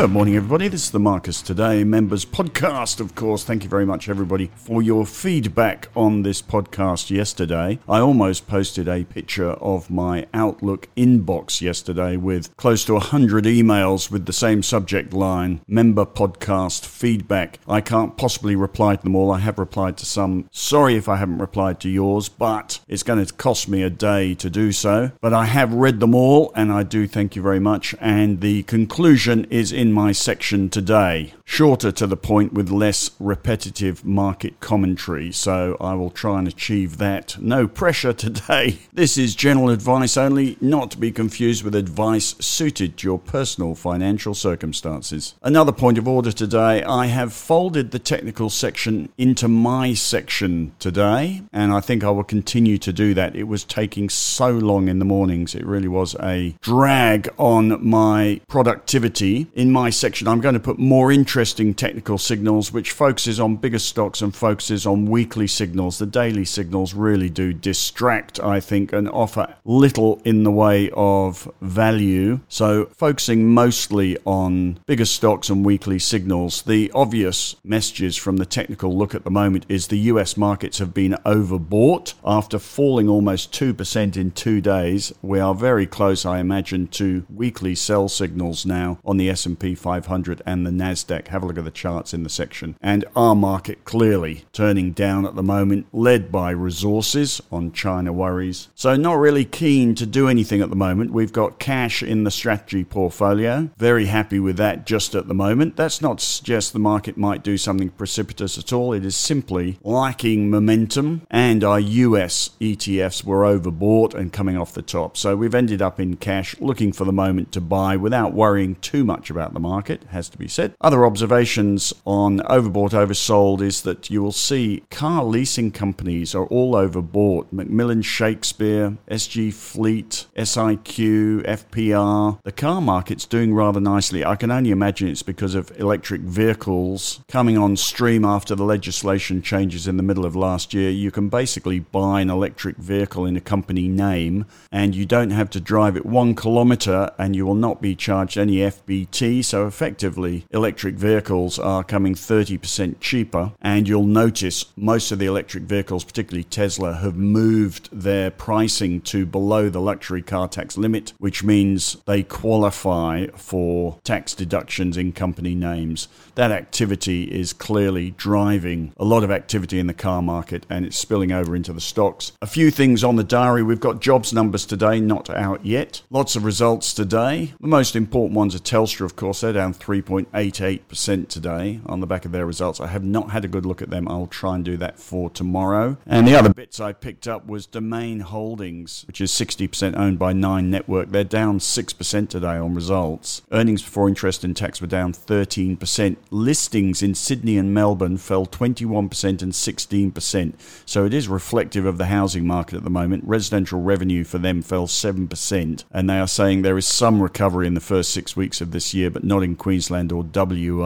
Good morning, everybody. This is the Marcus Today Members Podcast, of course. Thank you very much, everybody, for your feedback on this podcast yesterday. I almost posted a picture of my Outlook inbox yesterday with close to 100 emails with the same subject line Member Podcast Feedback. I can't possibly reply to them all. I have replied to some. Sorry if I haven't replied to yours, but it's going to cost me a day to do so. But I have read them all, and I do thank you very much. And the conclusion is in my section today. Shorter to the point with less repetitive market commentary, so I will try and achieve that. No pressure today. This is general advice only, not to be confused with advice suited to your personal financial circumstances. Another point of order today I have folded the technical section into my section today, and I think I will continue to do that. It was taking so long in the mornings, it really was a drag on my productivity in my section, I'm going to put more interesting technical signals, which focuses on bigger stocks and focuses on weekly signals. The daily signals really do distract, I think, and offer little in the way of value. So, focusing mostly on bigger stocks and weekly signals. The obvious messages from the technical look at the moment is the US markets have been overbought after falling almost 2% in two days. We are very close, I imagine, to weekly sell signals now on the S&P S&P 500 and the Nasdaq. Have a look at the charts in the section. And our market clearly turning down at the moment, led by resources on China worries. So not really keen to do anything at the moment. We've got cash in the strategy portfolio. Very happy with that just at the moment. That's not to suggest the market might do something precipitous at all. It is simply lacking momentum and our US ETFs were overbought and coming off the top. So we've ended up in cash looking for the moment to buy without worrying too much about the market, has to be said. Other observations on overbought, oversold is that you will see car leasing companies are all overbought. McMillan Shakespeare, SG Fleet, SIQ, FPR. The car market's doing rather nicely. I can only imagine it's because of electric vehicles coming on stream after the legislation changes in the middle of last year. You can basically buy an electric vehicle in a company name and you don't have to drive it one kilometre and you will not be charged any FBT so effectively, electric vehicles are coming 30% cheaper. And you'll notice most of the electric vehicles, particularly Tesla, have moved their pricing to below the luxury car tax limit, which means they qualify for tax deductions in company names. That activity is clearly driving a lot of activity in the car market and it's spilling over into the stocks. A few things on the diary. We've got jobs numbers today, not out yet. Lots of results today. The most important ones are Telstra, of course, they're down 3.88% today on the back of their results. I have not had a good look at them. I'll try and do that for tomorrow. And the other bits I picked up was Domain Holdings, which is 60% owned by Nine Network. They're down 6% today on results. Earnings before interest and tax were down 13%. Listings in Sydney and Melbourne fell 21% and 16%. So it is reflective of the housing market at the moment. Residential revenue for them fell 7%. And they are saying there is some recovery in the first six weeks of this year but not in Queensland or WA.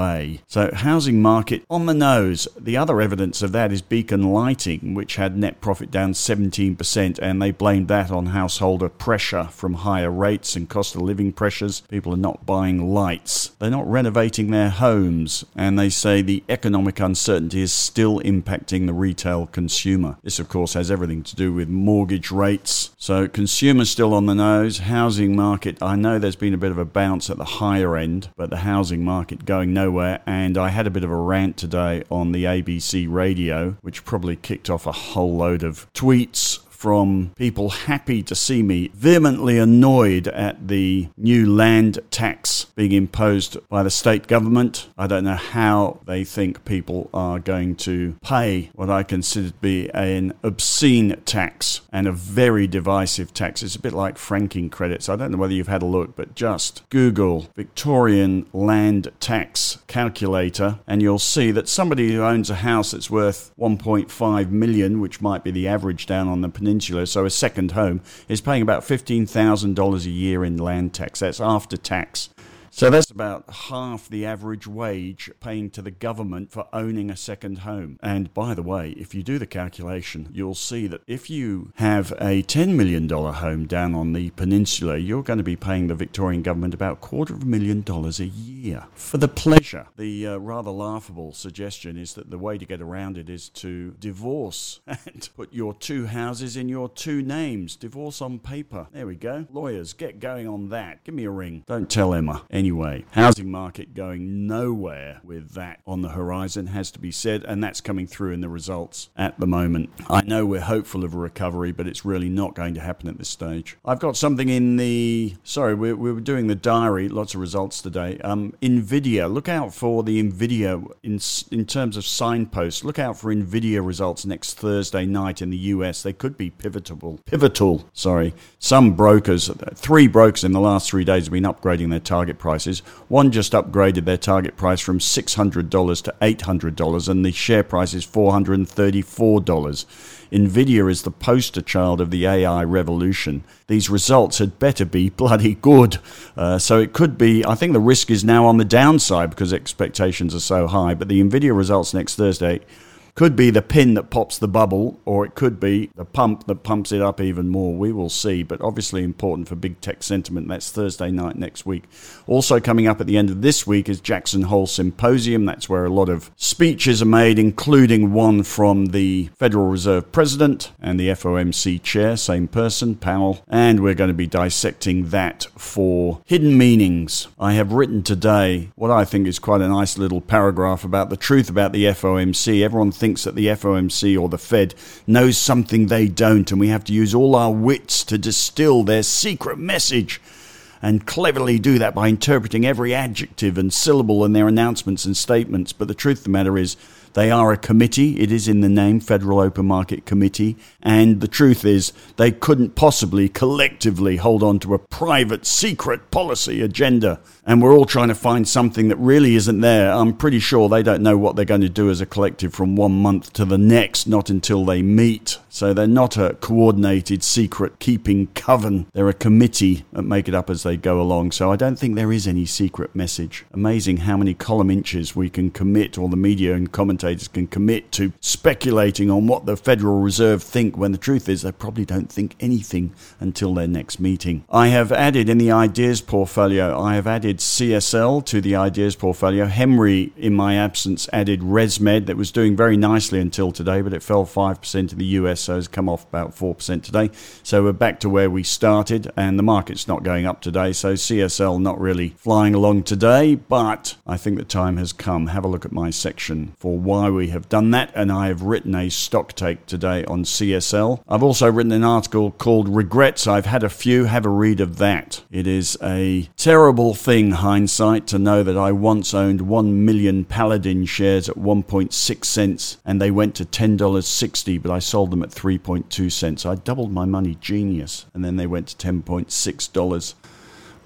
So, housing market on the nose. The other evidence of that is Beacon Lighting, which had net profit down 17%, and they blamed that on householder pressure from higher rates and cost of living pressures. People are not buying lights, they're not renovating their homes, and they say the economic uncertainty is still impacting the retail consumer. This, of course, has everything to do with mortgage rates. So, consumers still on the nose. Housing market, I know there's been a bit of a bounce at the higher end but the housing market going nowhere. And I had a bit of a rant today on the ABC radio, which probably kicked off a whole load of tweets from people happy to see me vehemently annoyed at the new land tax being imposed by the state government. I don't know how they think people are going to pay what I consider to be an obscene tax and a very divisive tax. It's a bit like franking credits. I don't know whether you've had a look, but just Google Victorian land tax calculator and you'll see that somebody who owns a house that's worth 1.5 million, which might be the average down on the peninsula Peninsula, so a second home, is paying about $15,000 a year in land tax. That's after tax. So that's about half the average wage paying to the government for owning a second home. And by the way, if you do the calculation, you'll see that if you have a $10 million home down on the peninsula, you're going to be paying the Victorian government about a quarter of a million dollars a year for the pleasure. The uh, rather laughable suggestion is that the way to get around it is to divorce and put your two houses in your two names. Divorce on paper. There we go. Lawyers, get going on that. Give me a ring. Don't tell Emma. Anyway, housing market going nowhere with that on the horizon has to be said, and that's coming through in the results at the moment. I know we're hopeful of a recovery, but it's really not going to happen at this stage. I've got something in the. Sorry, we, we were doing the diary. Lots of results today. Um, Nvidia. Look out for the Nvidia in in terms of signposts. Look out for Nvidia results next Thursday night in the US. They could be pivotal. Pivotal. Sorry. Some brokers, three brokers in the last three days have been upgrading their target prices. One just upgraded their target price from six hundred dollars to eight hundred dollars, and the share price is four hundred and thirty-four dollars. Nvidia is the poster child of the AI revolution. These results had better be bloody good. Uh, so it could be, I think the risk is now on the downside because expectations are so high. But the Nvidia results next Thursday could be the pin that pops the bubble, or it could be the pump that pumps it up even more. We will see, but obviously important for big tech sentiment. That's Thursday night next week. Also, coming up at the end of this week is Jackson Hole Symposium. That's where a lot of speeches are made, including one from the Federal Reserve President and the FOMC Chair, same person, Powell. And we're going to be dissecting that for hidden meanings. I have written today what I think is quite a nice little paragraph about the truth about the FOMC. Everyone thinks that the FOMC or the Fed knows something they don't, and we have to use all our wits to distill their secret message and cleverly do that by interpreting every adjective and syllable in their announcements and statements. But the truth of the matter is, they are a committee. It is in the name, Federal Open Market Committee. And the truth is, they couldn't possibly collectively hold on to a private, secret policy agenda. And we're all trying to find something that really isn't there. I'm pretty sure they don't know what they're going to do as a collective from one month to the next, not until they meet. So they're not a coordinated, secret keeping coven. They're a committee that make it up as they go along. So I don't think there is any secret message. Amazing how many column inches we can commit, or the media and commentators commentators can commit to speculating on what the Federal Reserve think when the truth is they probably don't think anything until their next meeting. I have added in the ideas portfolio, I have added CSL to the ideas portfolio. Henry, in my absence, added ResMed that was doing very nicely until today, but it fell 5% in the US, so it's come off about 4% today. So we're back to where we started, and the market's not going up today, so CSL not really flying along today, but I think the time has come. Have a look at my section for one why we have done that, and I have written a stock take today on CSL. I've also written an article called Regrets. I've had a few, have a read of that. It is a terrible thing, hindsight, to know that I once owned 1 million Paladin shares at 1.6 cents and they went to $10.60, but I sold them at 3.2 cents. I doubled my money, genius, and then they went to $10.6.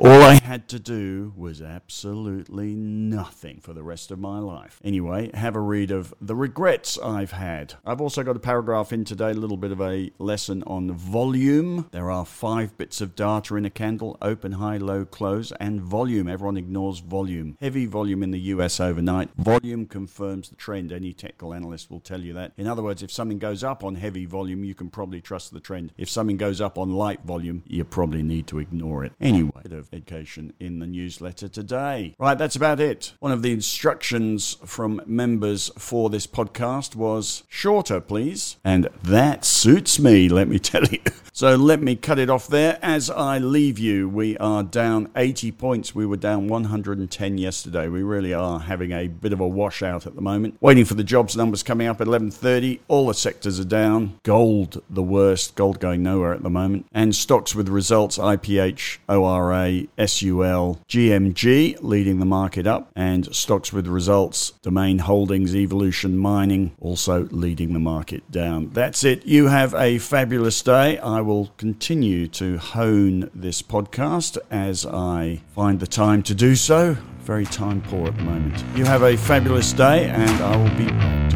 All I had to do was absolutely nothing for the rest of my life. Anyway, have a read of the regrets I've had. I've also got a paragraph in today, a little bit of a lesson on volume. There are five bits of data in a candle open, high, low, close, and volume. Everyone ignores volume. Heavy volume in the US overnight. Volume confirms the trend. Any technical analyst will tell you that. In other words, if something goes up on heavy volume, you can probably trust the trend. If something goes up on light volume, you probably need to ignore it. Anyway, education in the newsletter today. Right, that's about it. One of the instructions from members for this podcast was shorter, please. And that suits me, let me tell you. So let me cut it off there. As I leave you, we are down 80 points. We were down 110 yesterday. We really are having a bit of a washout at the moment. Waiting for the jobs numbers coming up at 11:30. All the sectors are down. Gold the worst. Gold going nowhere at the moment. And stocks with results IPH, ORA, SUL, GMG leading the market up, and stocks with results, Domain Holdings, Evolution Mining also leading the market down. That's it. You have a fabulous day. I will continue to hone this podcast as I find the time to do so. Very time poor at the moment. You have a fabulous day, and I will be.